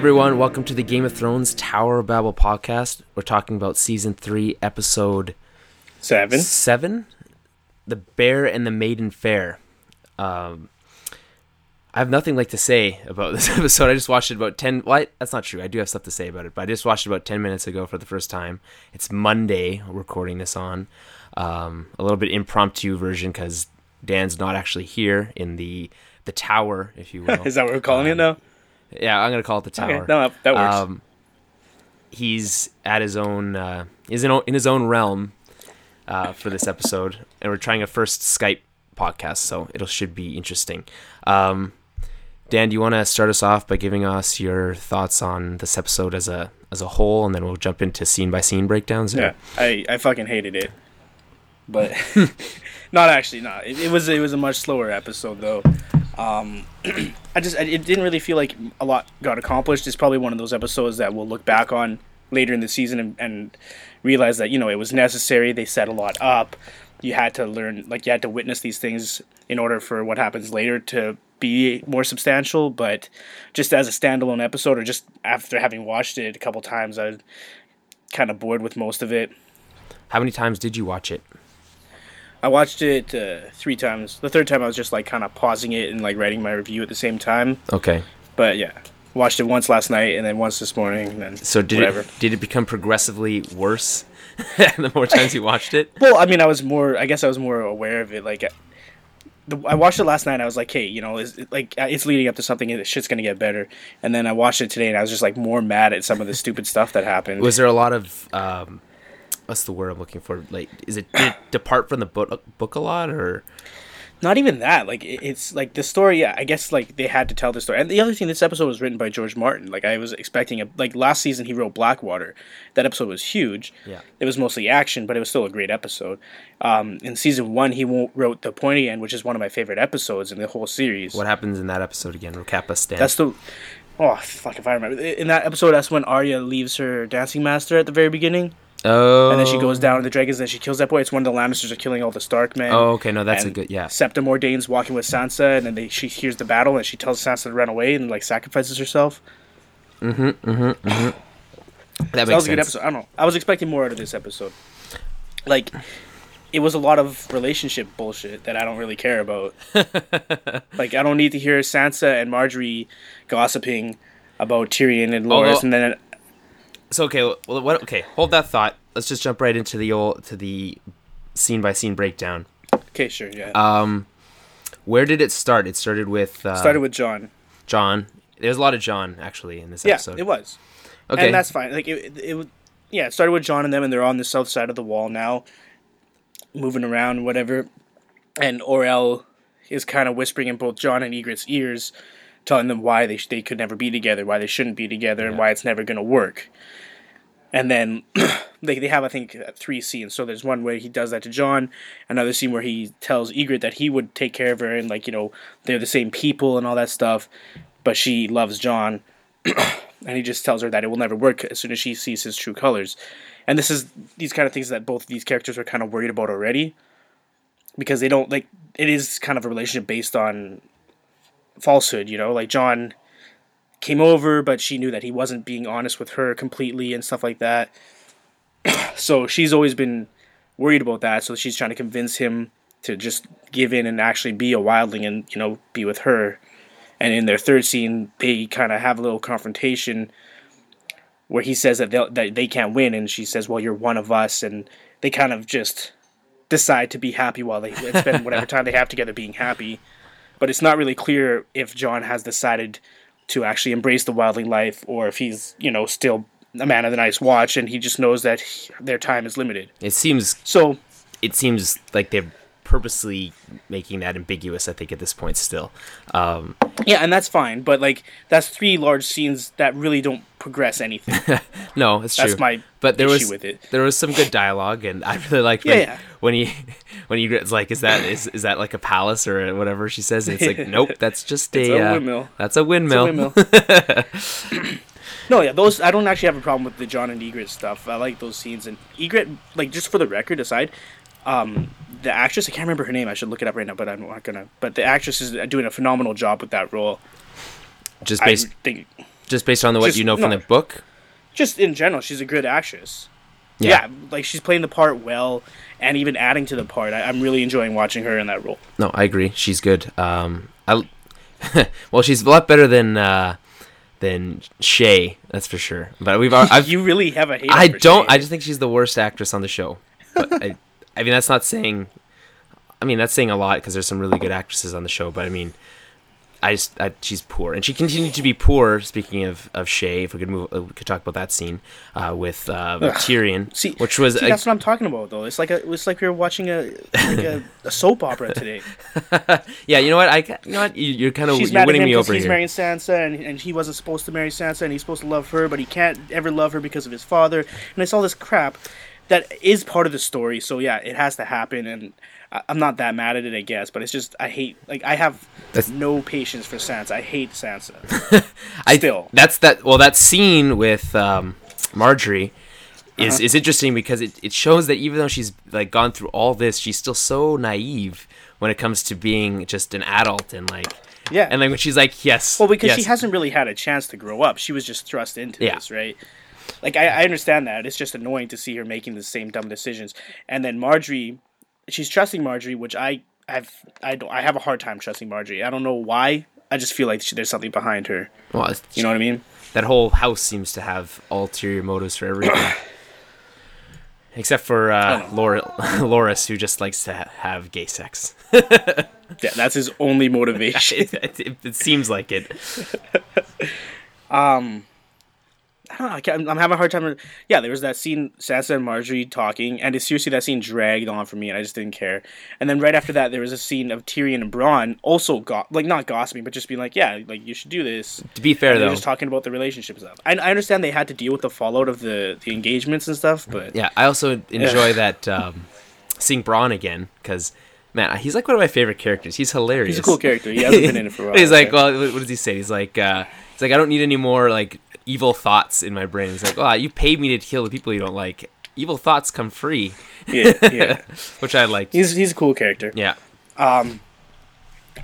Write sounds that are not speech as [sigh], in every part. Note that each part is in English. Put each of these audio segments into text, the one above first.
Everyone, welcome to the Game of Thrones Tower of Babel podcast. We're talking about season three, episode Seven. seven, "The Bear and the Maiden Fair." Um, I have nothing like to say about [laughs] this episode. I just watched it about ten. Well, I- that's not true. I do have stuff to say about it, but I just watched it about ten minutes ago for the first time. It's Monday. We're recording this on um, a little bit impromptu version because Dan's not actually here in the the tower, if you [laughs] will. Is that what we're calling it now? Yeah, I'm gonna call it the tower. Okay, no, that works. Um, he's at his own uh, is in, in his own realm uh, for this episode, and we're trying a first Skype podcast, so it should be interesting. Um, Dan, do you want to start us off by giving us your thoughts on this episode as a as a whole, and then we'll jump into scene by scene breakdowns? yeah, I, I fucking hated it, but [laughs] not actually. Not it, it was it was a much slower episode though. Um, [clears throat] I just I, it didn't really feel like a lot got accomplished. It's probably one of those episodes that we'll look back on later in the season and, and realize that you know it was necessary. They set a lot up. You had to learn, like you had to witness these things in order for what happens later to be more substantial. But just as a standalone episode, or just after having watched it a couple times, I was kind of bored with most of it. How many times did you watch it? I watched it uh, three times. The third time, I was just like kind of pausing it and like writing my review at the same time. Okay, But yeah, watched it once last night and then once this morning. And then so did whatever. it did it become progressively worse [laughs] the more times you watched it? Well, I mean, I was more. I guess I was more aware of it. Like, the, I watched it last night. and I was like, hey, you know, it's like uh, it's leading up to something. and Shit's gonna get better. And then I watched it today, and I was just like more mad at some of the stupid stuff that happened. Was there a lot of um, what's the word I'm looking for? Like, is it did it [coughs] depart from the book book a lot, or Not even that. Like it- it's like the story. Yeah, I guess like they had to tell the story. And the other thing, this episode was written by George Martin. Like I was expecting a like last season he wrote Blackwater. That episode was huge. Yeah. It was mostly action, but it was still a great episode. Um, in season one, he wrote the pointy end, which is one of my favorite episodes in the whole series. what happens in that episode again? Recap us, That's the. Oh fuck! If I remember, in that episode, that's when Arya leaves her dancing master at the very beginning, oh, and then she goes down to the dragons, and she kills that boy. It's when the Lannisters are killing all the Stark men. Oh, okay, no, that's a good yeah. Septa Mordane's walking with Sansa, and then they, she hears the battle, and she tells Sansa to run away and like sacrifices herself. mm-hmm mm-hmm That makes was a good episode. I don't know. I was expecting more out of this episode. Like, it was a lot of relationship bullshit that I don't really care about. [laughs] like, I don't need to hear Sansa and Margaery gossiping about Tyrion and Loras, Although- and then So okay, well, what? Okay, hold that thought. Let's just jump right into the old to the scene by scene breakdown. okay, sure, yeah. Um, where did it start? It started with uh, Started with Jon. Jon. There's a lot of Jon actually in this Yeah, episode. it was. okay, and that's fine. Like it, it, yeah, it started with Jon and them, and they're on the south side of the wall now, moving around, whatever. And Orell is kind of whispering in both Jon and Ygritte's ears, telling them why they sh- they could never be together, why they shouldn't be together, and why it's never going to work. And then [clears throat] they they have I think uh, three scenes. So there's one where he does that to Jon, another scene where he tells Ygritte that he would take care of her, and like you know they're the same people and all that stuff, but she loves Jon [clears throat] and he just tells her that it will never work as soon as she sees his true colors. And this is these kind of things that both of these characters are kind of worried about already, because they don't like it is kind of a relationship based on falsehood. You know, like Jon came over, but she knew that he wasn't being honest with her completely and stuff like that. [clears throat] so she's always been worried about that. So she's trying to convince him to just give in and actually be a wildling and you know be with her and in their third scene they kind of have a little confrontation where he says that, that they can't win and she says well you're one of us and they kind of just decide to be happy while they spend [laughs] whatever time they have together being happy but it's not really clear if jon has decided to actually embrace the wildling life or if he's you know still a man of the night's watch and he just knows that he- their time is limited. It seems so it seems like they're purposely making that ambiguous. I think at this point still. Um, yeah and that's fine but like that's three large scenes that really don't progress anything [laughs] no, it's true. That's my but there issue was with it. there was some good dialogue, and I really liked when, Yeah, yeah. when he [laughs] when he like, is that is is that like a palace or whatever she says? And it's like, [laughs] nope, that's just It's a, a uh, windmill. That's a windmill. windmill. No, yeah, those I don't actually have a problem with the Jon and Ygritte stuff. I like those scenes and Ygritte, like just for the record aside, um, the actress I can't remember her name. I should look it up right now, but I'm not gonna. But the actress is doing a phenomenal job with that role. just I based think Just based on the, what Just- you know from no. the book. Just in general, she's a good actress. Yeah. Yeah. like she's playing the part well, and even adding to the part. I, I'm really enjoying watching her in that role. No, I agree. She's good. Um, I, [laughs] well, she's a lot better than uh, than Shae. That's for sure. But we've [laughs] I've you really have a hate. I for don't. Shae. I just think she's the worst actress on the show. But I, I mean, that's not saying. I mean, that's saying a lot because there's some really good actresses on the show. But I mean, I just I, she's poor, and she continued to be poor. Speaking of of Shae, if we could move, uh, we could talk about that scene uh, with uh, Tyrion, See, which was See, uh, that's what I'm talking about, though. It's like a, it's like we were watching a, like a, [laughs] a soap opera today. [laughs] yeah. You know what? I you know what? You, you're kind of you're winning me over he's here. marrying Sansa, and, and he wasn't supposed to marry Sansa, and he's supposed to love her, but he can't ever love her because of his father, and it's all this crap that is part of the story. So yeah, it has to happen, and I, I'm not that mad at it, I guess. But it's just I hate, like I have That's- no patience for Sansa. I hate Sansa. [laughs] I, Still. that's that. Well, that scene with um, Margaery is Uh-huh. is interesting because it, it shows that even though she's like gone through all this, she's still so naive when it comes to being just an adult and like Yeah. and like when she's like yes, Well, because yes. she hasn't really had a chance to grow up. She was just thrust into Yeah. this, right? Like I, I understand that. It's just annoying to see her making the same dumb decisions. And then Margaery, she's trusting Margaery, which I have I don't I have a hard time trusting Margaery. I don't know why. I just feel like she, there's something behind her. Well, You know what I mean? that whole house seems to have ulterior motives for everything. [clears throat] Except for uh, Laura, [laughs] Loras, who just likes to ha- have gay sex. [laughs] Yeah, that's his only motivation. [laughs] it, it, it seems like it. I don't know. I can't, I'm having a hard time. Yeah, there was that scene, Sansa and Margaery talking, and it, seriously, that scene dragged on for me, and I just didn't care. And then right after that, there was a scene of Tyrion and Bronn also got like not gossiping, but just being like, "Yeah, like you should do this." To be fair, And though, just talking about the relationship stuff. I, I understand they had to deal with the fallout of the the engagements and stuff, but Yeah, I also enjoy that um, seeing Bronn again because man, he's like one of my favorite characters. He's hilarious. he's a cool character. He hasn't been in it for a [laughs] while. he's like, well, what what does he say? He's like, uh, he's like, I don't need any more like evil thoughts in my brain. He's like, oh, you paid me to kill the people you don't like. Evil thoughts come free, yeah, yeah. [laughs] which I like. He's he's a cool character. Yeah, Um,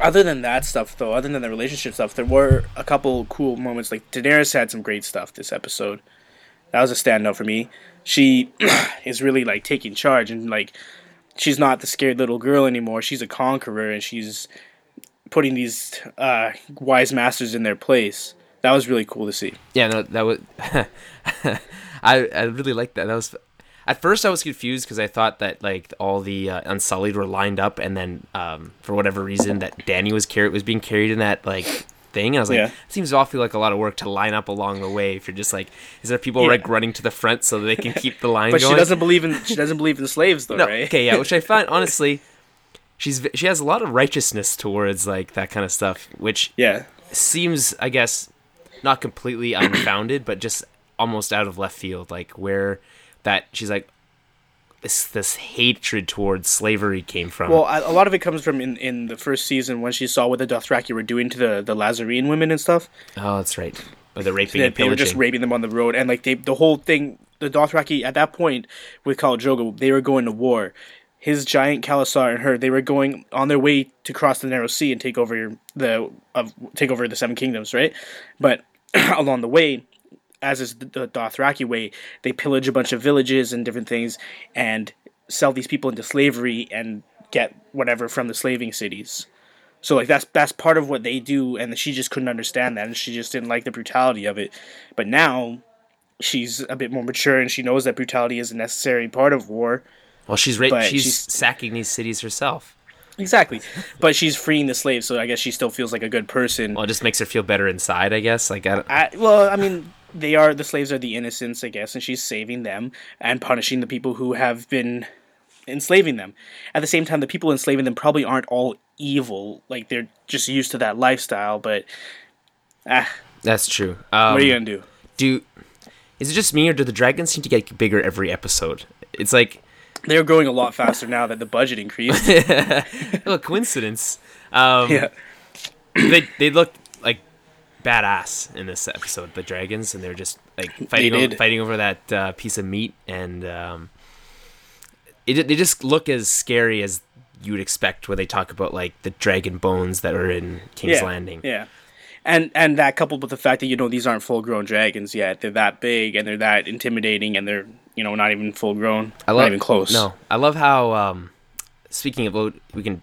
Other than that stuff, though, other than the relationship stuff, there were a couple cool moments. Like Daenerys had some great stuff this episode. That was a standout for me. She [clears throat] is really like taking charge and like she's not the scared little girl anymore. She's a conqueror and she's putting these uh, wise masters in their place. That was really cool to see. yeah. No, that was. [laughs] I I really liked that. That was. At first, I was confused because I thought that like all the uh, Unsullied were lined up, and then um, for whatever reason, that Dany was carried was being carried in that like thing. I was like, Yeah. it seems awfully like a lot of work to line up along the way. If you're just like, is there people Yeah. like running to the front so that they can keep the [laughs] line But going? she doesn't believe in she doesn't believe in slaves though, No, right? okay, yeah, which I [laughs] find honestly, she's she has a lot of righteousness towards like that kind of stuff, which Yeah. seems, I guess, not completely unfounded, but just almost out of left field. Like where that she's like this this hatred towards slavery came from. Well, a lot of it comes from in, in the first season when she saw what the Dothraki were doing to the, the Lhazareen women and stuff. oh, that's right. Or the raping They, they were just raping them on the road, and like they, the whole thing, the Dothraki at that point with Khal Drogo, they were going to war. His giant Khalasar and her, they were going on their way to cross the narrow sea and take over the of take over the Seven Kingdoms, right? But [clears throat] along the way, as is the Dothraki way, they pillage a bunch of villages and different things, and sell these people into slavery and get whatever from the slaving cities. So like that's that's part of what they do, and she just couldn't understand that, and she just didn't like the brutality of it. But now she's a bit more mature, and she knows that brutality is a necessary part of war. Well, she's ra- she's, she's- sacking these cities herself. Exactly, but she's freeing the slaves, so I guess she still feels like a good person. Well, it just makes her feel better inside, I guess. Like I I, well, I mean, they are the slaves are the innocents, I guess, and she's saving them and punishing the people who have been enslaving them. At the same time, the people enslaving them probably aren't all evil; like they're just used to that lifestyle. But ah, that's true. Um, what are you gonna do? do is it just me or do the dragons seem to get bigger every episode? It's like They're growing a lot faster now that the budget increased. [laughs] a coincidence. Um, yeah, they they look like badass in this episode, the dragons, and they're just like fighting o- fighting over that uh, piece of meat, and um, it they just look as scary as you would expect when they talk about like the dragon bones that are in King's yeah, Landing. yeah. And and that coupled with the fact that you know these aren't full grown dragons yet. They're that big and they're that intimidating and they're you know not even full grown. I love not even close. No, I love how. Um, speaking of, we can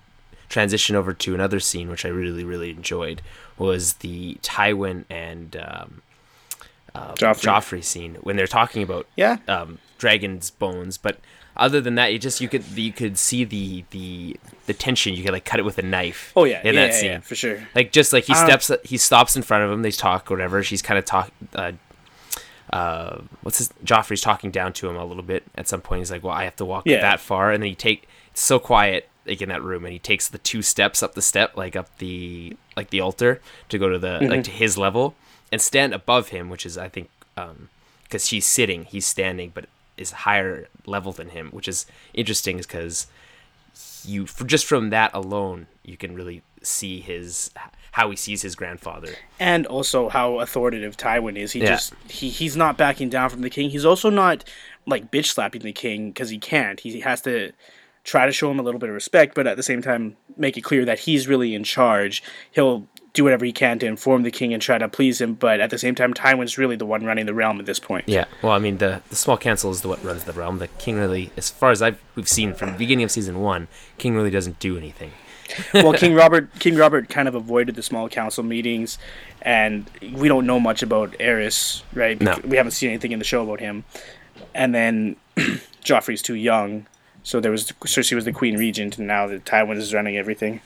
transition over to another scene which I really really enjoyed was the Tywin and um, uh, Joffrey. Joffrey scene when they're talking about Yeah. um, dragon's bones, but other than that, you just you could you could see the the the tension. You could like cut it with a knife. Oh yeah. in yeah, that yeah, scene. yeah, for sure. Like just like he Uh, steps, he stops in front of him. They talk, or whatever. She's kind of talk. Uh, uh, what's his? Joffrey's talking down to him a little bit. At some point, he's like, "Well, I have to walk that far," and then he take. It's so quiet, like in that room, and he takes the two steps up the step, like up the like the altar to go to the Mm-hmm. like to his level and stand above him, which is I think um because she's sitting, he's standing, but is higher level than him, which is interesting, because you for just from that alone, you can really see his how he sees his grandfather. and also how authoritative Tywin is. He Yeah. just he he's not backing down from the king. He's also not like bitch slapping the king because he can't. He has to try to show him a little bit of respect, but at the same time make it clear that he's really in charge. He'll do whatever he can to inform the king and try to please him, but at the same time, Tywin's really the one running the realm at this point. Yeah, well, I mean, the the small council is the what runs the realm. The king really, as far as I've we've seen from the beginning of season one, king really doesn't do anything. well, King [laughs] Robert King Robert kind of avoided the small council meetings, and we don't know much about Aerys, right? No. We haven't seen anything in the show about him. And then [clears throat] Joffrey's too young, so there was Cersei was the queen regent, and now the Tywin is running everything.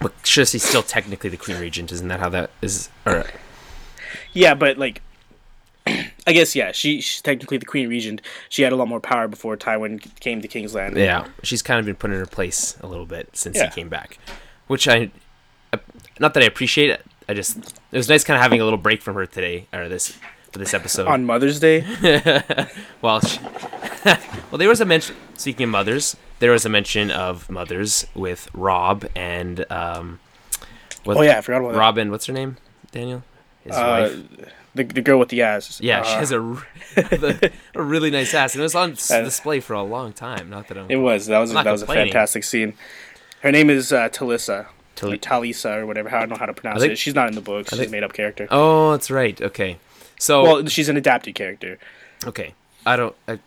But Cersei's still technically the queen regent, isn't that how that is? Or Yeah, but like, [clears throat] I guess yeah, she, she's technically the queen regent. She had a lot more power before Tywin came to King's Landing. yeah, she's kind of been put in her place a little bit since Yeah. he came back, which I, I- not that I appreciate it. I just it was nice kind of having a little break from her today or this for this episode. On Mother's Day, [laughs] well, she, [laughs] well, there was a mention. Speaking of mothers, there was a mention of mothers with Robb and um, what, oh yeah, I forgot about that. Robin. What's her name? Daniel. His Uh, wife. the the girl with the ass. Yeah, she Uh, has a, the- [laughs] a really nice ass, and it was on Uh, display for a long time. Not that I'm. It was that was that was a fantastic scene. Her name is uh, Talissa. Tali- or Talisa or whatever. I don't know how to pronounce think- it. She's not in the books. She's think- a made up character. oh, that's right. Okay, so Well, she's an adapted character. okay, I don't. I,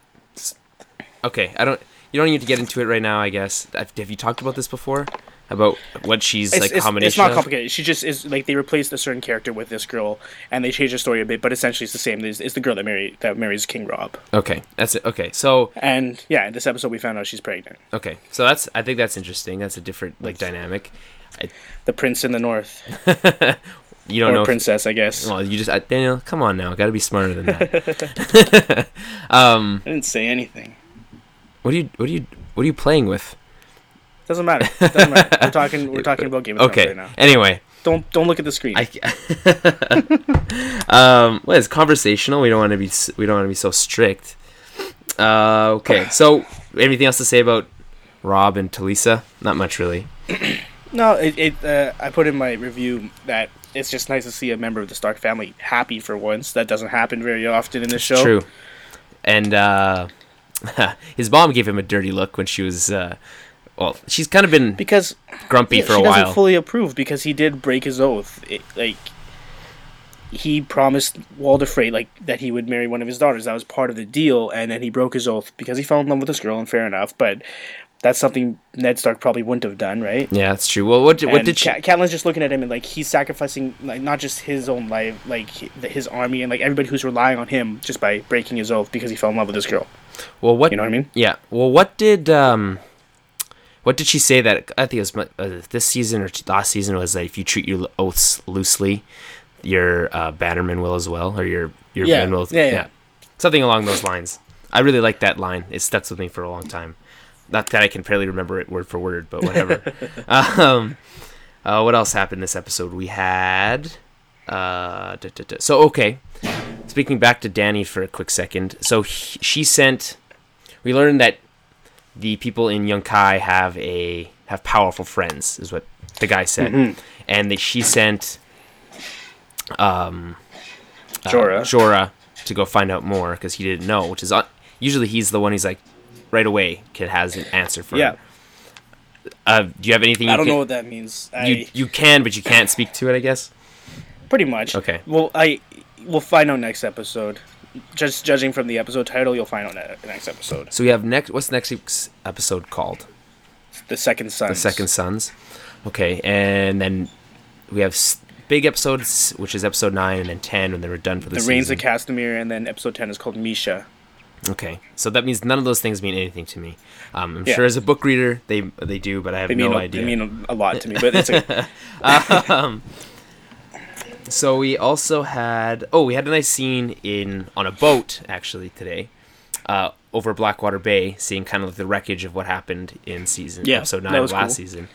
okay, I don't. You don't need to get into it right now. I guess. Have have you talked about this before? About what she's It's, like it's, combination it's not of? complicated. She just is like they replaced a certain character with this girl, and they changed the story a bit, but essentially it's the same. It's, it's the girl that marry that marries King Robb, Okay, that's it. Okay, so and yeah, in this episode we found out she's pregnant. okay, so that's. I think that's interesting. That's a different like dynamic. The prince in the north, [laughs] You don't or know. if- princess, I guess. well, you just uh, Daniel. Come on now, got to be smarter than that. [laughs] [laughs] um, I didn't say anything. What do you? What do you? What are you playing with? Doesn't matter. Doesn't matter. We're talking. We're talking about Game of Thrones Okay. right now. Anyway, Don't don't look at the screen. I. [laughs] um, well, it's conversational. We don't want to be. We don't want to be so strict. Uh, okay. So, anything else to say about Robb and Talisa? Not much, really. [clears throat] No, it, it uh, I put in my review that it's just nice to see a member of the Stark family happy for once. That doesn't happen very often in this show. True. And uh, [laughs] his mom gave him a dirty look when she was. Uh, well, she's kind of been Because grumpy yeah, for a doesn't while. fully approve because he did break his oath. It, like he promised Walder Frey like that he would marry one of his daughters. That was part of the deal, and then he broke his oath because he fell in love with this girl, and fair enough. But that's something Ned Stark probably wouldn't have done, right? yeah, that's true. Well, what did, what did she? Ca- Catelyn's just looking at him and like he's sacrificing like not just his own life, like his army and like everybody who's relying on him just by breaking his oath because he fell in love with this girl. Well, what You know what I mean? Yeah. Well, what did um, what did she say that I think it was uh, this season or last season was that if you treat your oaths loosely, your uh, bannerman will as well, or your your Yeah. will. Yeah, yeah. something along those lines. I really like that line. It stuck with me for a long time. Not that I can barely remember it word for word, but whatever. [laughs] um, uh, what else happened this episode? We had. Uh, duh, duh, duh. So okay, speaking back to Dany for a quick second. So he, she sent. We learned that the people in Yunkai have a have powerful friends, is what the guy said, Mm-hmm. and that she sent. Um, uh, Jorah. Jorah to go find out more because he didn't know, which is uh, usually he's the one. He's like right away kid has an answer for. Yeah. Uh, do you have anything? You I don't can, know what that means. I You you can, but you can't speak to it. I guess. Pretty much. Okay. Well, I we'll find out next episode. Just judging from the episode title, you'll find out ne- next episode. So we have next. What's next week's episode called? The second son. The Second Sons. Okay, and then we have s- big episodes, which is episode nine and then ten when they were done for the, season. The season. Rains of Castamere, and then episode ten is called Mhysa. Okay, so that means none of those things mean anything to me. Um, I'm Yeah. sure as a book reader, they they do, but I have no a, idea. they mean a lot to me, but it's a, [laughs] um, so we also had oh we had a nice scene in on a boat actually today uh, over Blackwater Bay, seeing kind of like the wreckage of what happened in season Yeah, episode that nine last cool. season.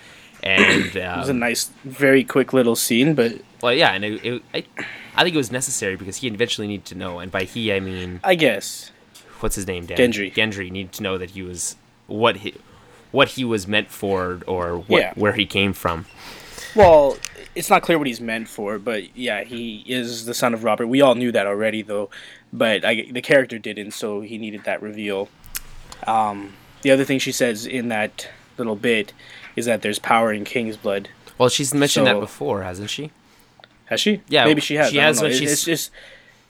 And [coughs] it was a um, nice, very quick little scene, but well, yeah, and it, it, I, I think it was necessary because he eventually needed to know, and by he I mean I guess what's his name, Dan? Gendry. Gendry needed to know that he was what he what he was meant for or what Yeah. where he came from. Well, it's not clear what he's meant for, but yeah, he is the son of Robert. We all knew that already, though, but I, the character didn't, so he needed that reveal. Um, the other thing she says in that little bit is that there's power in King's blood. Well, she's mentioned that before, hasn't she? Has she? Yeah, maybe she has. she has when It- she's- It's just,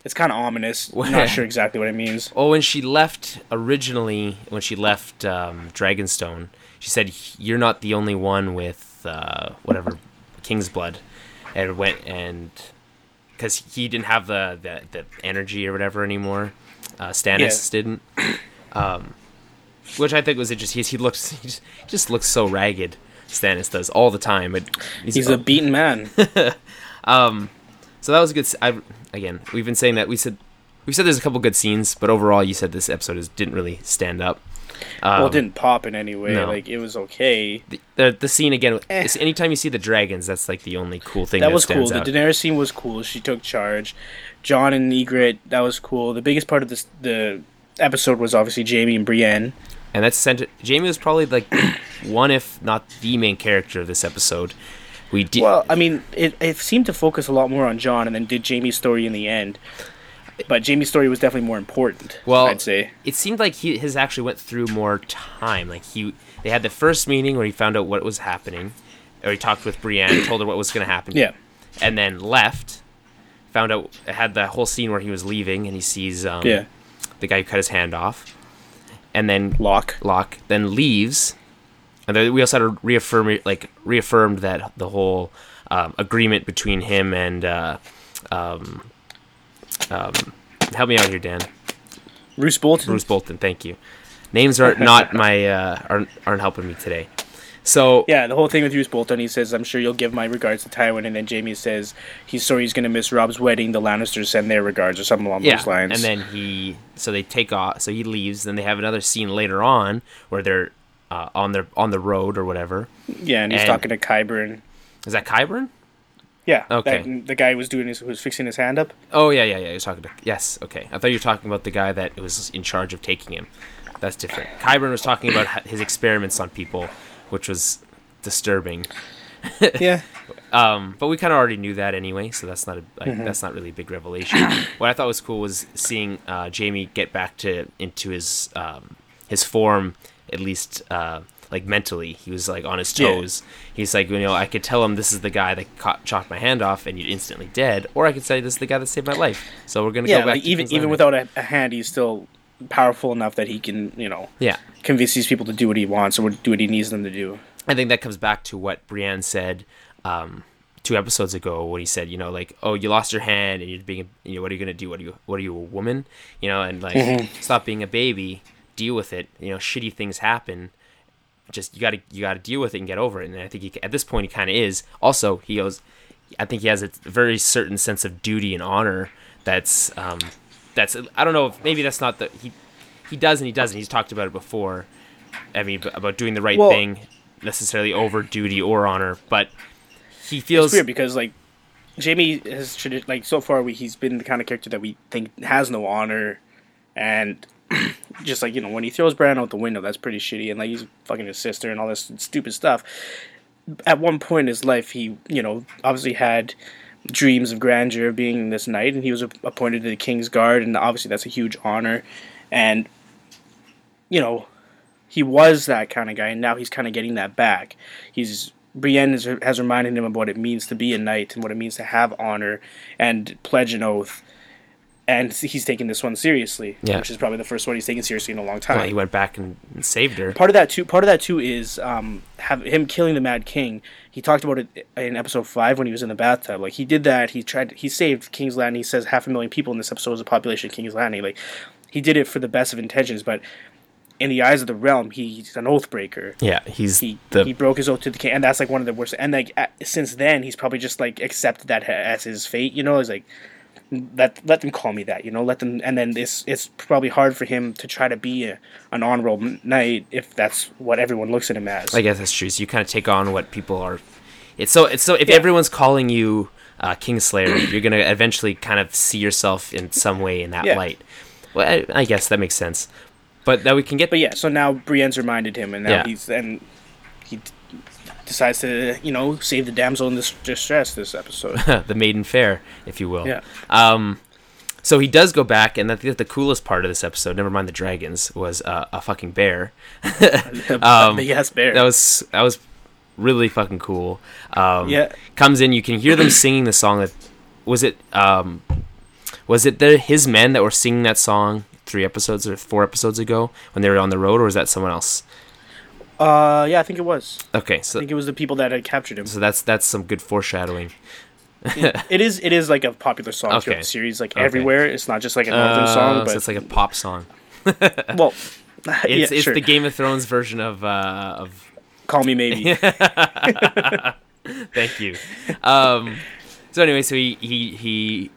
it's kind of ominous. I'm [laughs] not sure exactly what it means. Oh, when she left originally, when she left um, Dragonstone, she said, "You're not the only one with uh, whatever King's blood," and went and because he didn't have the, the the energy or whatever anymore. Uh, Stannis didn't, [clears throat] um, which I think was interesting. He, he looks he [laughs] just, he just looks so ragged. Stannis does all the time, but He's a beaten man. [laughs] So that was a good. I again, we've been saying that we said we said there's a couple good scenes, but overall, you said this episode is, didn't really stand up. Um, well, it didn't pop in any way. no. Like it was okay. the, the the scene again. Eh. anytime you see the dragons, that's like the only cool thing That that, was cool. stands The. Daenerys scene was cool. She took charge. Jon and Ygritte, that was cool. The biggest part of this the episode was obviously Jaime and Brienne. and that's sent. Jaime was probably like [coughs] one, if not the main character of this episode. We did. Well, I mean, it, it seemed to focus a lot more on Jon and then did Jaime's story in the end. But Jaime's story was definitely more important. Well, I'd say. it seemed like he his actually went through more time. Like he, they had the first meeting where he found out what was happening, or he talked with Brienne, told her what was going to happen. Yeah. and then left. Found out had the whole scene where he was leaving, and he sees um, Yeah. the guy who cut his hand off, and then Locke. Locke then leaves, and then we also had to reaffirm like reaffirmed that the whole um, agreement between him and uh, um, um, help me out here, Dan. Bruce Bolton. Bruce Bolton. Thank you. Names are not my uh, aren't aren't helping me today. So Yeah, the whole thing with Bruce Bolton, he says, I'm sure you'll give my regards to Tywin. And then Jaime says he's sorry he's going to miss Robb's wedding. The Lannisters send their regards or something along yeah, those lines. and then he so they take off. So he leaves. Then they have another scene later on where they're uh, on their on the road or whatever. yeah, and he's and- talking to Qyburn. Is that Qyburn? Yeah. Okay. that- the guy was doing his, was fixing his hand up. Oh yeah, yeah, yeah. He was talking to yes. Okay, I thought you were talking about the guy that was in charge of taking him. That's different. Qyburn was talking about his experiments on people, which was disturbing. [laughs] yeah. Um, but we kind of already knew that anyway, so that's not a like, Mm-hmm. that's not really a big revelation. [coughs] what I thought was cool was seeing uh, Jaime get back to into his um, his form, at least uh, like mentally. He was like on his Yeah. toes. He's like, you know, I could tell him this is the guy that caught, chopped my hand off, and you're instantly dead, or I could say this is the guy that saved my life. So we're gonna Yeah, go back. like to even even without a, a hand, he's still powerful enough that he can, you know, yeah. convince these people to do what he wants or do what he needs them to do. I think that comes back to what Brienne said um, two episodes ago when he said, you know, like, oh, you lost your hand and you're being, you know, what are you gonna do? What are you, what are you, a woman? You know, and like, stop being a baby, deal with it. You know, shitty things happen. Just you gotta, you gotta deal with it and get over it. And I think he, at this point he kind of is. Also, he goes, I think he has a very certain sense of duty and honor. That's, um, that's, I don't know if maybe that's not the he, he does and he doesn't. He's talked about it before. I mean, about doing the right Well- thing, necessarily over duty or honor, but he It's feels weird because like Jaime has tradi- like so far we, he's been the kind of character that we think has no honor, and [clears throat] just like you know when he throws Bran out the window, that's pretty shitty, and like he's fucking his sister and all this stupid stuff. At one point in his life, he you know obviously had dreams of grandeur of being this knight, and he was appointed to the king's guard, and obviously that's a huge honor, and you know he was that kind of guy, and now he's kind of getting that back. He's Brienne has, has reminded him of what it means to be a knight and what it means to have honor and pledge an oath. And he's taking this one seriously, Yeah. which is probably the first one he's taken seriously in a long time. Well, he went back and, saved her. part of that too part of that too is um have him killing the mad king. He talked about it in episode 5 when he was in the bathtub. Like he did that. He tried he saved king's landing. He says half a million people in this episode was the population of king's landing. Like he did it for the best of intentions but in the eyes of the realm he's an oath breaker Yeah, he's he the he broke his oath to the king and that's like one of the worst and like since then he's probably just like accepted that as his fate you know? He's like let let them call me that you know let them and then it's it's probably hard for him to try to be a, an honorable knight if that's what everyone looks at him as I guess that's true. So you kind of take on what people are. It's so it's so if Yeah. everyone's calling you uh, Kingslayer, [clears throat] you're gonna eventually kind of see yourself in some way in that Yeah. light. Well, I, I guess that makes sense. But now we can get. but yeah so now Brienne's reminded him and now Yeah. he's and he decides to you know save the damsel in this distress this episode [laughs] the maiden fair, if you will. yeah Um, so he does go back, and I think the coolest part of this episode, never mind the dragons, was uh, a fucking bear. [laughs] [laughs] Um, big ass bear That was that was really fucking cool. Um, Yeah. comes in, you can hear them [clears throat] singing the song. That was it. Um, was it the his men that were singing that song three episodes or four episodes ago when they were on the road, or was that someone else? Uh yeah I think it was Okay, so I think it was the people that had captured him so that's that's some good foreshadowing. it is it is like a popular song Okay. throughout the series like Okay. everywhere it's not just like a northern Uh, song so but it's like a pop song. [laughs] well It's, yeah, it's sure. the Game of Thrones version of uh, of call me maybe [laughs] Thank you. Um, so anyway, so he he he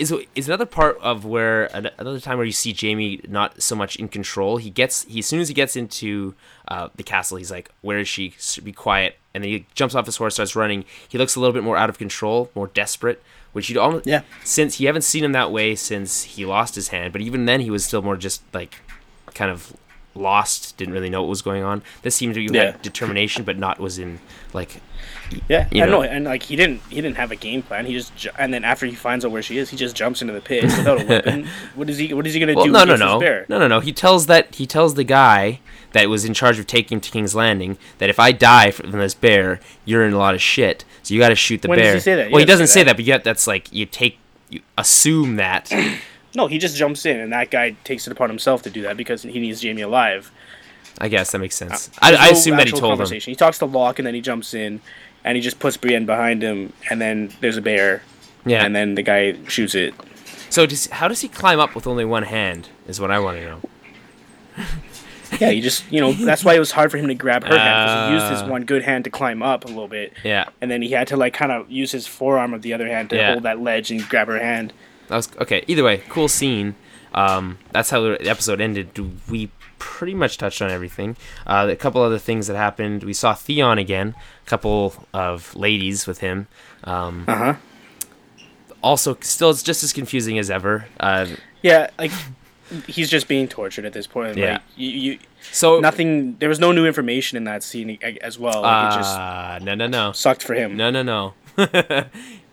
is is another part of where another time where you see Jaime not so much in control. He gets he as soon as he gets into uh, the castle, he's like, "Where is she? Be quiet!" And then he jumps off his horse, starts running. He looks a little bit more out of control, more desperate. Which you almost Yeah. Since you haven't seen him that way since he lost his hand, but even then he was still more just like kind of lost, didn't really know what was going on. This seemed to be Yeah. had determination, but not was in like Yeah, You I know. know, and like he didn't, he didn't have a game plan. He just, ju- and then after he finds out where she is, he just jumps into the pit without a weapon. [laughs] what is he? What is he gonna Well, do? no, no, no, no, no, no. He tells that he tells the guy that was in charge of taking him to King's Landing that if I die from this bear, you're in a lot of shit. So you got to shoot the When does bear. he say that? Well, he doesn't say that. that, but yet that's like you take, you assume that. [clears throat] No, he just jumps in, and that guy takes it upon himself to do that because he needs Jaime alive. I guess that makes sense. I, Uh, I no assume that he told him. He talks to Locke, and then he jumps in, and he just puts Brienne behind him, and then there's a bear, Yeah. and then the guy shoots it. so does, how does he climb up with only one hand? Is what I want to know. Yeah, he just, you know, that's why it was hard for him to grab her hand because he used his Ah. one good hand to climb up a little bit, Yeah. and then he had to like kind of use his forearm of the other hand to Yeah. hold that ledge and grab her hand. That was okay. Either way, cool scene. Um, that's how the episode ended. We pretty much touched on everything. Uh, a couple other things that happened. We saw Theon again. A couple of ladies with him. Um, Uh huh. also, still, it's just as confusing as ever. Uh, Yeah, like he's just being tortured at this point. Yeah. Like, you, you so nothing. There was no new information in that scene as well. Like, it just uh, no, no, no, sucked for him. no, no, no. [laughs]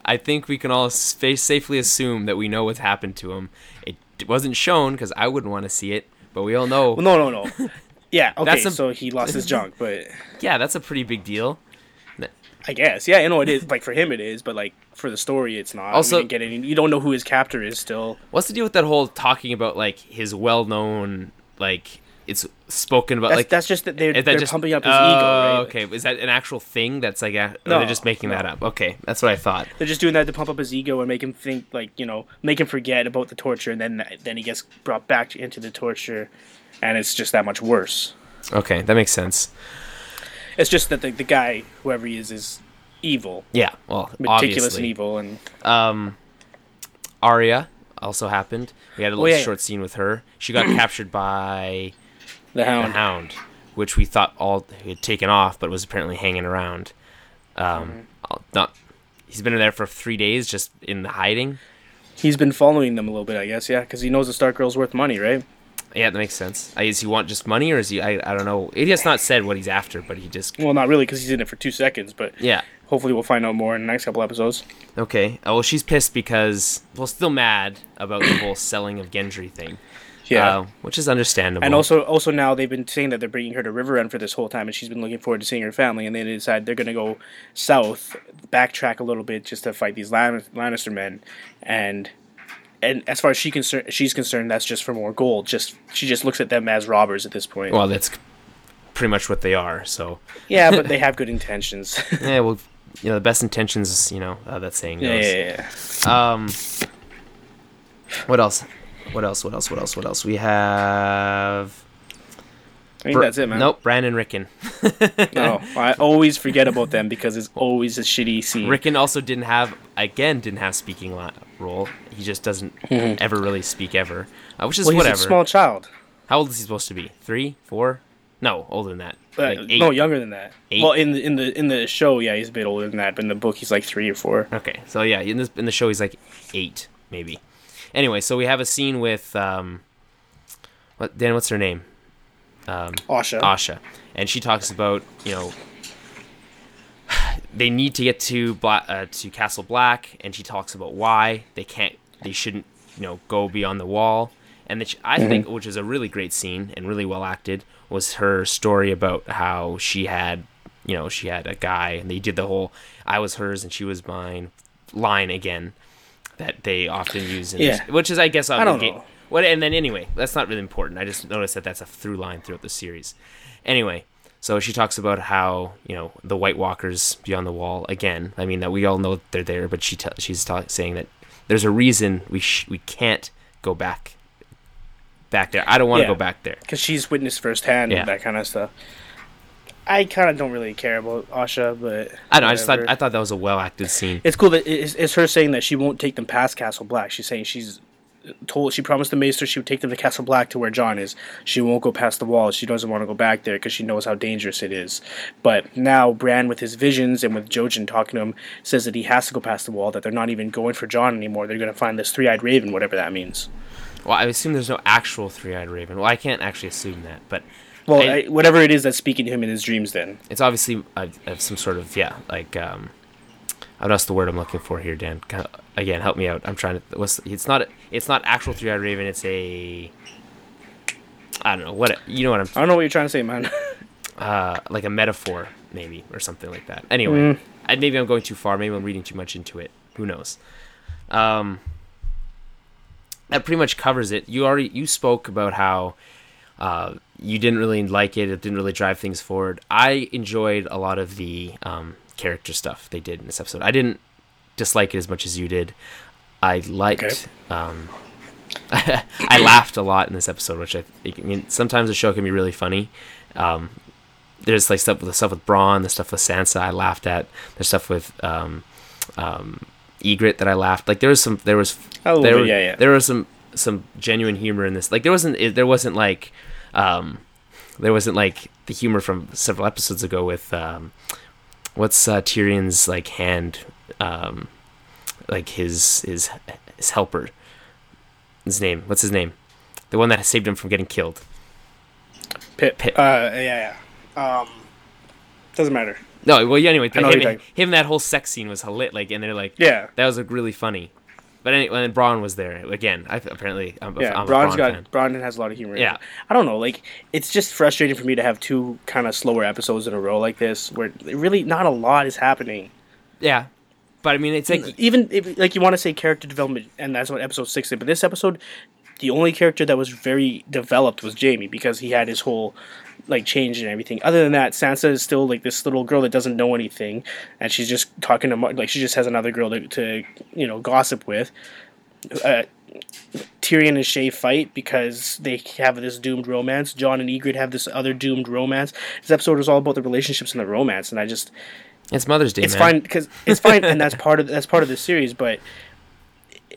I think we can all sa- safely assume that we know what's happened to him. It wasn't shown because I wouldn't want to see it, but we all know. Well, no, no, no. [laughs] Yeah, okay. That's a- so he lost his junk, but [laughs] yeah, that's a pretty big deal. I guess, yeah, you know it is. Like for him, it is, but like for the story, it's not. Also- get any. You don't know who his captor is still. What's the deal with that whole talking about like his well-known like it's spoken about That's, like that's just that they're, they're just pumping up his Oh, ego, right? Okay, is that an actual thing that's like a, or No, they're just making that up? Okay, that's what I thought. They're just doing that to pump up his ego and make him think, like you know, make him forget about the torture, and then then he gets brought back into the torture, and it's just that much worse. Okay, that makes sense. It's just that the, the guy, whoever he is, is evil, Yeah, well, meticulous and evil, and Um, Arya also happened. We had a little Oh, yeah, yeah. short scene with her. She got captured by the the hound. Hound, which we thought all had taken off, but was apparently hanging around. Mm-hmm. Um, not. He's been there for three days, just in hiding. He's been following them a little bit, I guess, yeah, because he knows the Stark Girl's worth money, right? Yeah, that makes sense. Is he want just money, or is he? I, I don't know. It has not said what he's after, but he just. Well, not really, because he's in it for two seconds, but Yeah. hopefully we'll find out more in the next couple episodes. Okay. Uh, well, she's pissed because well, still mad about the whole selling of Gendry thing. Yeah. uh, which is understandable. And also, also now they've been saying that they're bringing her to Riverrun for this whole time, and she's been looking forward to seeing her family. And then they decide they're going to go south, backtrack a little bit just to fight these Lan- Lannister men. And and as far as she concern, she's concerned, that's just for more gold. Just she just looks at them as robbers at this point. well, that's pretty much what they are. So yeah, but they [laughs] have good intentions. [laughs] yeah, well, you know, the best intentions, you know, uh, that saying goes. yeah, yeah, yeah. Um, what else? What else? What else? What else? What else? We have. I think Br- that's it, man. Nope, Bran and Rickon. No, [laughs] I always forget about them because it's always a shitty scene. Rickon also didn't have, again, didn't have speaking role. He just doesn't ever really speak ever, uh, which is well, he's whatever. a small child. How old is he supposed to be? Three, four? No, older than that. Uh, Like no, younger than that. Eight? Well, in the in the in the show, yeah, he's a bit older than that. But in the book, he's like three or four. Okay, so yeah, in this in the show he's like eight, maybe. Anyway, so we have a scene with um, what Dan? What's her name? Um, Osha. Osha, and she talks about you know they need to get to Bla- uh, to Castle Black, and she talks about why they can't, they shouldn't, you know, go beyond the wall. And that she, I think, which is a really great scene and really well acted, was her story about how she had, you know, she had a guy, and they did the whole "I was hers and she was mine" line again that they often use, in Yeah. which is, I guess, I don't obligate- know. What and then anyway, that's not really important. I just noticed that that's a through line throughout the series. Anyway, so she talks about how you know the White Walkers beyond the wall again. I mean that we all know they're there, but she t- she's ta- saying that there's a reason we sh- we can't go back back there. I don't want to Yeah. go back there. because she's witnessed firsthand Yeah. that kind of stuff. I kind of don't really care about Osha, but I don't know. I just thought. I thought that was a well acted scene. it's cool that it's, it's her saying that she won't take them past Castle Black. She's saying she's told she promised the Maester she would take them to Castle Black to where Jon is. She won't go past the wall. She doesn't want to go back there because she knows how dangerous it is. But now Bran, with his visions and with Jojen talking to him, says that he has to go past the wall. That they're not even going for Jon anymore. They're going to find this three-eyed raven, whatever that means. Well, I assume there's no actual three eyed raven. Well, I can't actually assume that, but Well, I- I, whatever it is that's speaking to him in his dreams, then it's obviously uh, some sort of yeah, like um, what else the word I'm looking for here, Dan? Kind of- Again, help me out. I'm trying to. What's it's not it's not actual three eyed raven. It's a I don't know what you know what I'm I don't know what you're trying to say, man. [laughs] uh, like a metaphor maybe or something like that. Anyway, I, maybe I'm going too far. Maybe I'm reading too much into it. Who knows? Um, that pretty much covers it. You already you spoke about how uh, you didn't really like it. It didn't really drive things forward. I enjoyed a lot of the um, character stuff they did in this episode. I didn't dislike it as much as you did. I liked. Okay. Um, [laughs] I laughed a lot in this episode, which I, I mean, sometimes the show can be really funny. Um, there's like stuff with the stuff with Bronn, the stuff with Sansa. I laughed at. There's stuff with um, um, Ygritte that I laughed. Like there was some, there was, little there, yeah, yeah. there was some some genuine humor in this. Like there wasn't, it, there wasn't like, um, there wasn't like the humor from several episodes ago with um, what's uh, Tyrion's like hand, um, like his his his helper. His name, what's his name? The one that saved him from getting killed. Pip. Pip. Uh, yeah, yeah. Um, doesn't matter. No, well, yeah, anyway, him, him that whole sex scene was lit, like, and they're like, Yeah. that was like really funny. But anyway, and Bronn was there again. I apparently, I'm, Yeah, I'm Bronn's Bronn got fan. Bronn has a lot of humor. Yeah. I don't know. Like, it's just frustrating for me to have two kind of slower episodes in a row like this, where really not a lot is happening. Yeah, but I mean, it's like Even if, like you want to say character development, and that's what episode six did. But this episode, the only character that was very developed was Jaime because he had his whole like change and everything. Other than that, Sansa is still like this little girl that doesn't know anything, and she's just talking to like she just has another girl to, to you know gossip with. Uh, Tyrion and Shae fight because they have this doomed romance. Jon and Ygritte have this other doomed romance. This episode is all about the relationships and the romance, and I just it's Mother's Day, it's man. fine because it's fine, and that's [laughs] part of that's part of the series. But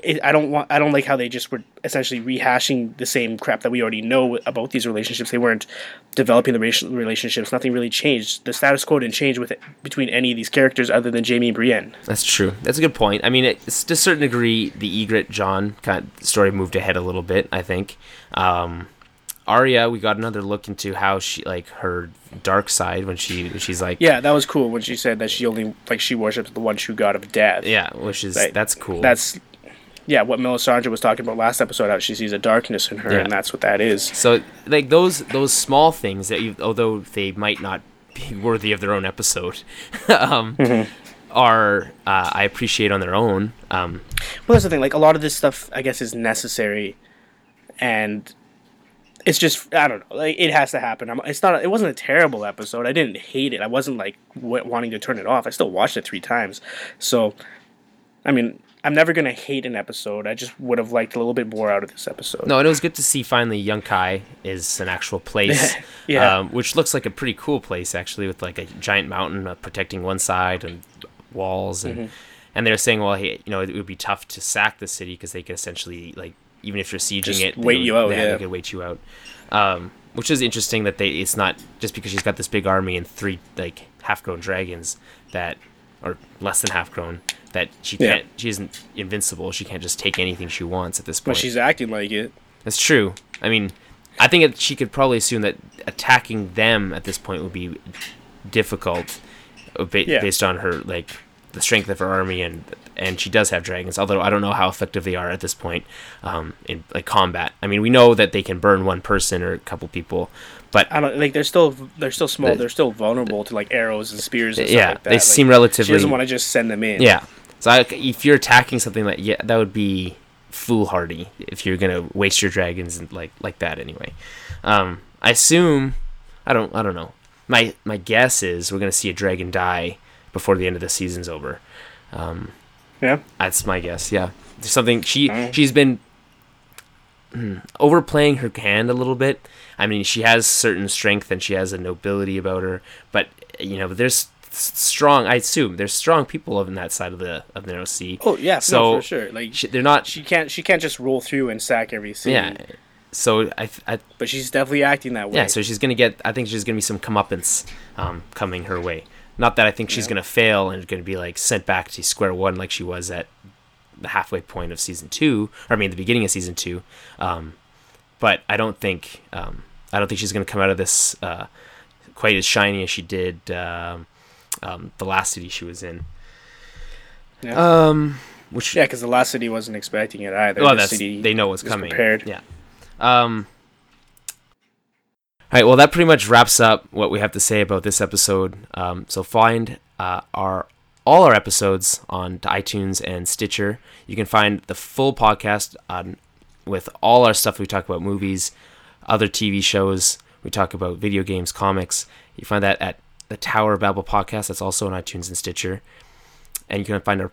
it, I don't want I don't like how they just were essentially rehashing the same crap that we already know about these relationships. They weren't developing the racial relationships. Nothing really changed. The status quo didn't change with it, between any of these characters other than Jaime and Brienne. That's true. That's a good point. I mean, it's to a certain degree, the Ygritte Jon kind of story moved ahead a little bit. I think. Um, Arya, we got another look into how she like her dark side when she when she's like Yeah, that was cool when she said that she only like she worships the one true god of death. yeah, which is Right. that's cool. that's yeah, what Melisandre was talking about last episode, how she sees a darkness in her, Yeah. and that's what that is. So like those those small things that you, although they might not be worthy of their own episode, [laughs] um, are uh, I appreciate on their own. Um, Well, that's the thing. Like a lot of this stuff, I guess, is necessary, and it's just I don't know. Like it has to happen. I'm, it's not. It wasn't a terrible episode. I didn't hate it. I wasn't like w- wanting to turn it off. I still watched it three times. So, I mean, I'm never gonna hate an episode. I just would have liked a little bit more out of this episode. no, and it was good to see finally Yunkai is an actual place, [laughs] Yeah. um, which looks like a pretty cool place actually, with like a giant mountain uh, protecting one side and walls, and Mm-hmm. and they're saying, well, hey, you know, it would be tough to sack the city because they could essentially like even if you're sieging Just it, they wait would- you out, They yeah. could wait you out. Um, which is interesting that they it's not just because she's got this big army and three like half grown dragons that or less than half grown that she can't she isn't invincible she can't just take anything she wants at this point. but she's acting like it. that's true i mean i think it, she could probably assume that attacking them at this point would be difficult uh, ba- Yeah. based on her like the strength of her army and and she does have dragons although i don't know how effective they are at this point um, in like combat i mean we know that they can burn one person or a couple people but I don't like. They're still they're still small. The- they're still vulnerable to like arrows and spears. And stuff yeah like that. they Like, seem She relatively doesn't want to just send them in. yeah so I, if you're attacking something like yeah that would be foolhardy if you're gonna waste your dragons and like like that anyway. Um i assume i don't i don't know. My my guess is we're gonna see a dragon die before the end of the season's over. Um Yeah. that's my guess yeah. There's something she Mm. she's been hmm, overplaying her hand a little bit. I mean she has certain strength and she has a nobility about her but you know there's strong i assume there's strong people on that side of the of the sea Oh yeah. So, no, for sure. Like she, they're not she can't she can't just roll through and sack every scene. yeah so I, I But she's definitely acting that way. yeah so she's gonna get i think she's gonna be some comeuppance um, coming her way not that i think she's Yeah. gonna fail and gonna be like sent back to square one like she was at the halfway point of season two or i mean the beginning of season two um, but i don't think um, i don't think she's gonna come out of this uh, quite as shiny as she did um, um, the last city she was in Yeah. um which Yeah, because the last city wasn't expecting it either. well, The that's they know what's coming. prepared. Yeah. Um. All right. Well, that pretty much wraps up what we have to say about this episode. Um, so find uh, our all our episodes on iTunes and Stitcher. You can find the full podcast on with all our stuff. We talk about movies, other TV shows. We talk about video games, comics. You find that at the Tower Babel podcast. That's also on iTunes and Stitcher. And you can find our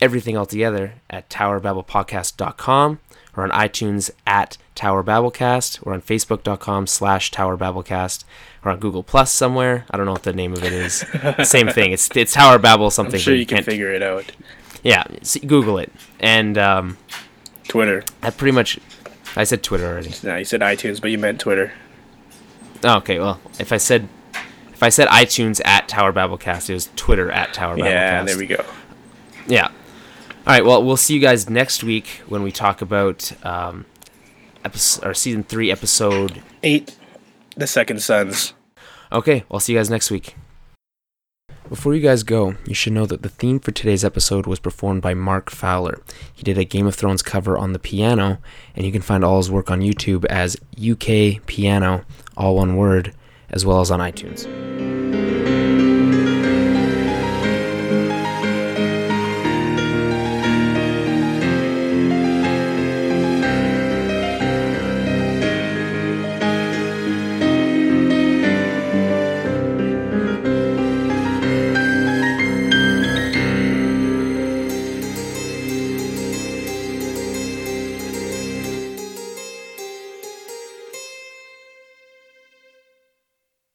everything all together at towerbabblepodcast.com or on iTunes at Tower Babblecast or on facebook.com slash Tower Babblecast or on Google Plus somewhere. I don't know what the name of it is. [laughs] Same thing. It's it's Tower Babel something. I'm sure but you can can't- figure it out. Yeah, see, Google it. And um, Twitter. that pretty much. I said Twitter already. No, you said iTunes, but you meant Twitter. Oh, okay, well, if I said if I said iTunes at Tower Babblecast, it was Twitter at Tower Babblecast. Yeah, there we go. Yeah. All right. Well, we'll see you guys next week when we talk about um, episode or season three, episode. Eight. The Second Sons. Okay. I'll see you guys next week. Before you guys go, you should know that the theme for today's episode was performed by Mark Fowler. He did a Game of Thrones cover on the piano, and you can find all his work on YouTube as UK Piano, all one word, as well as on iTunes.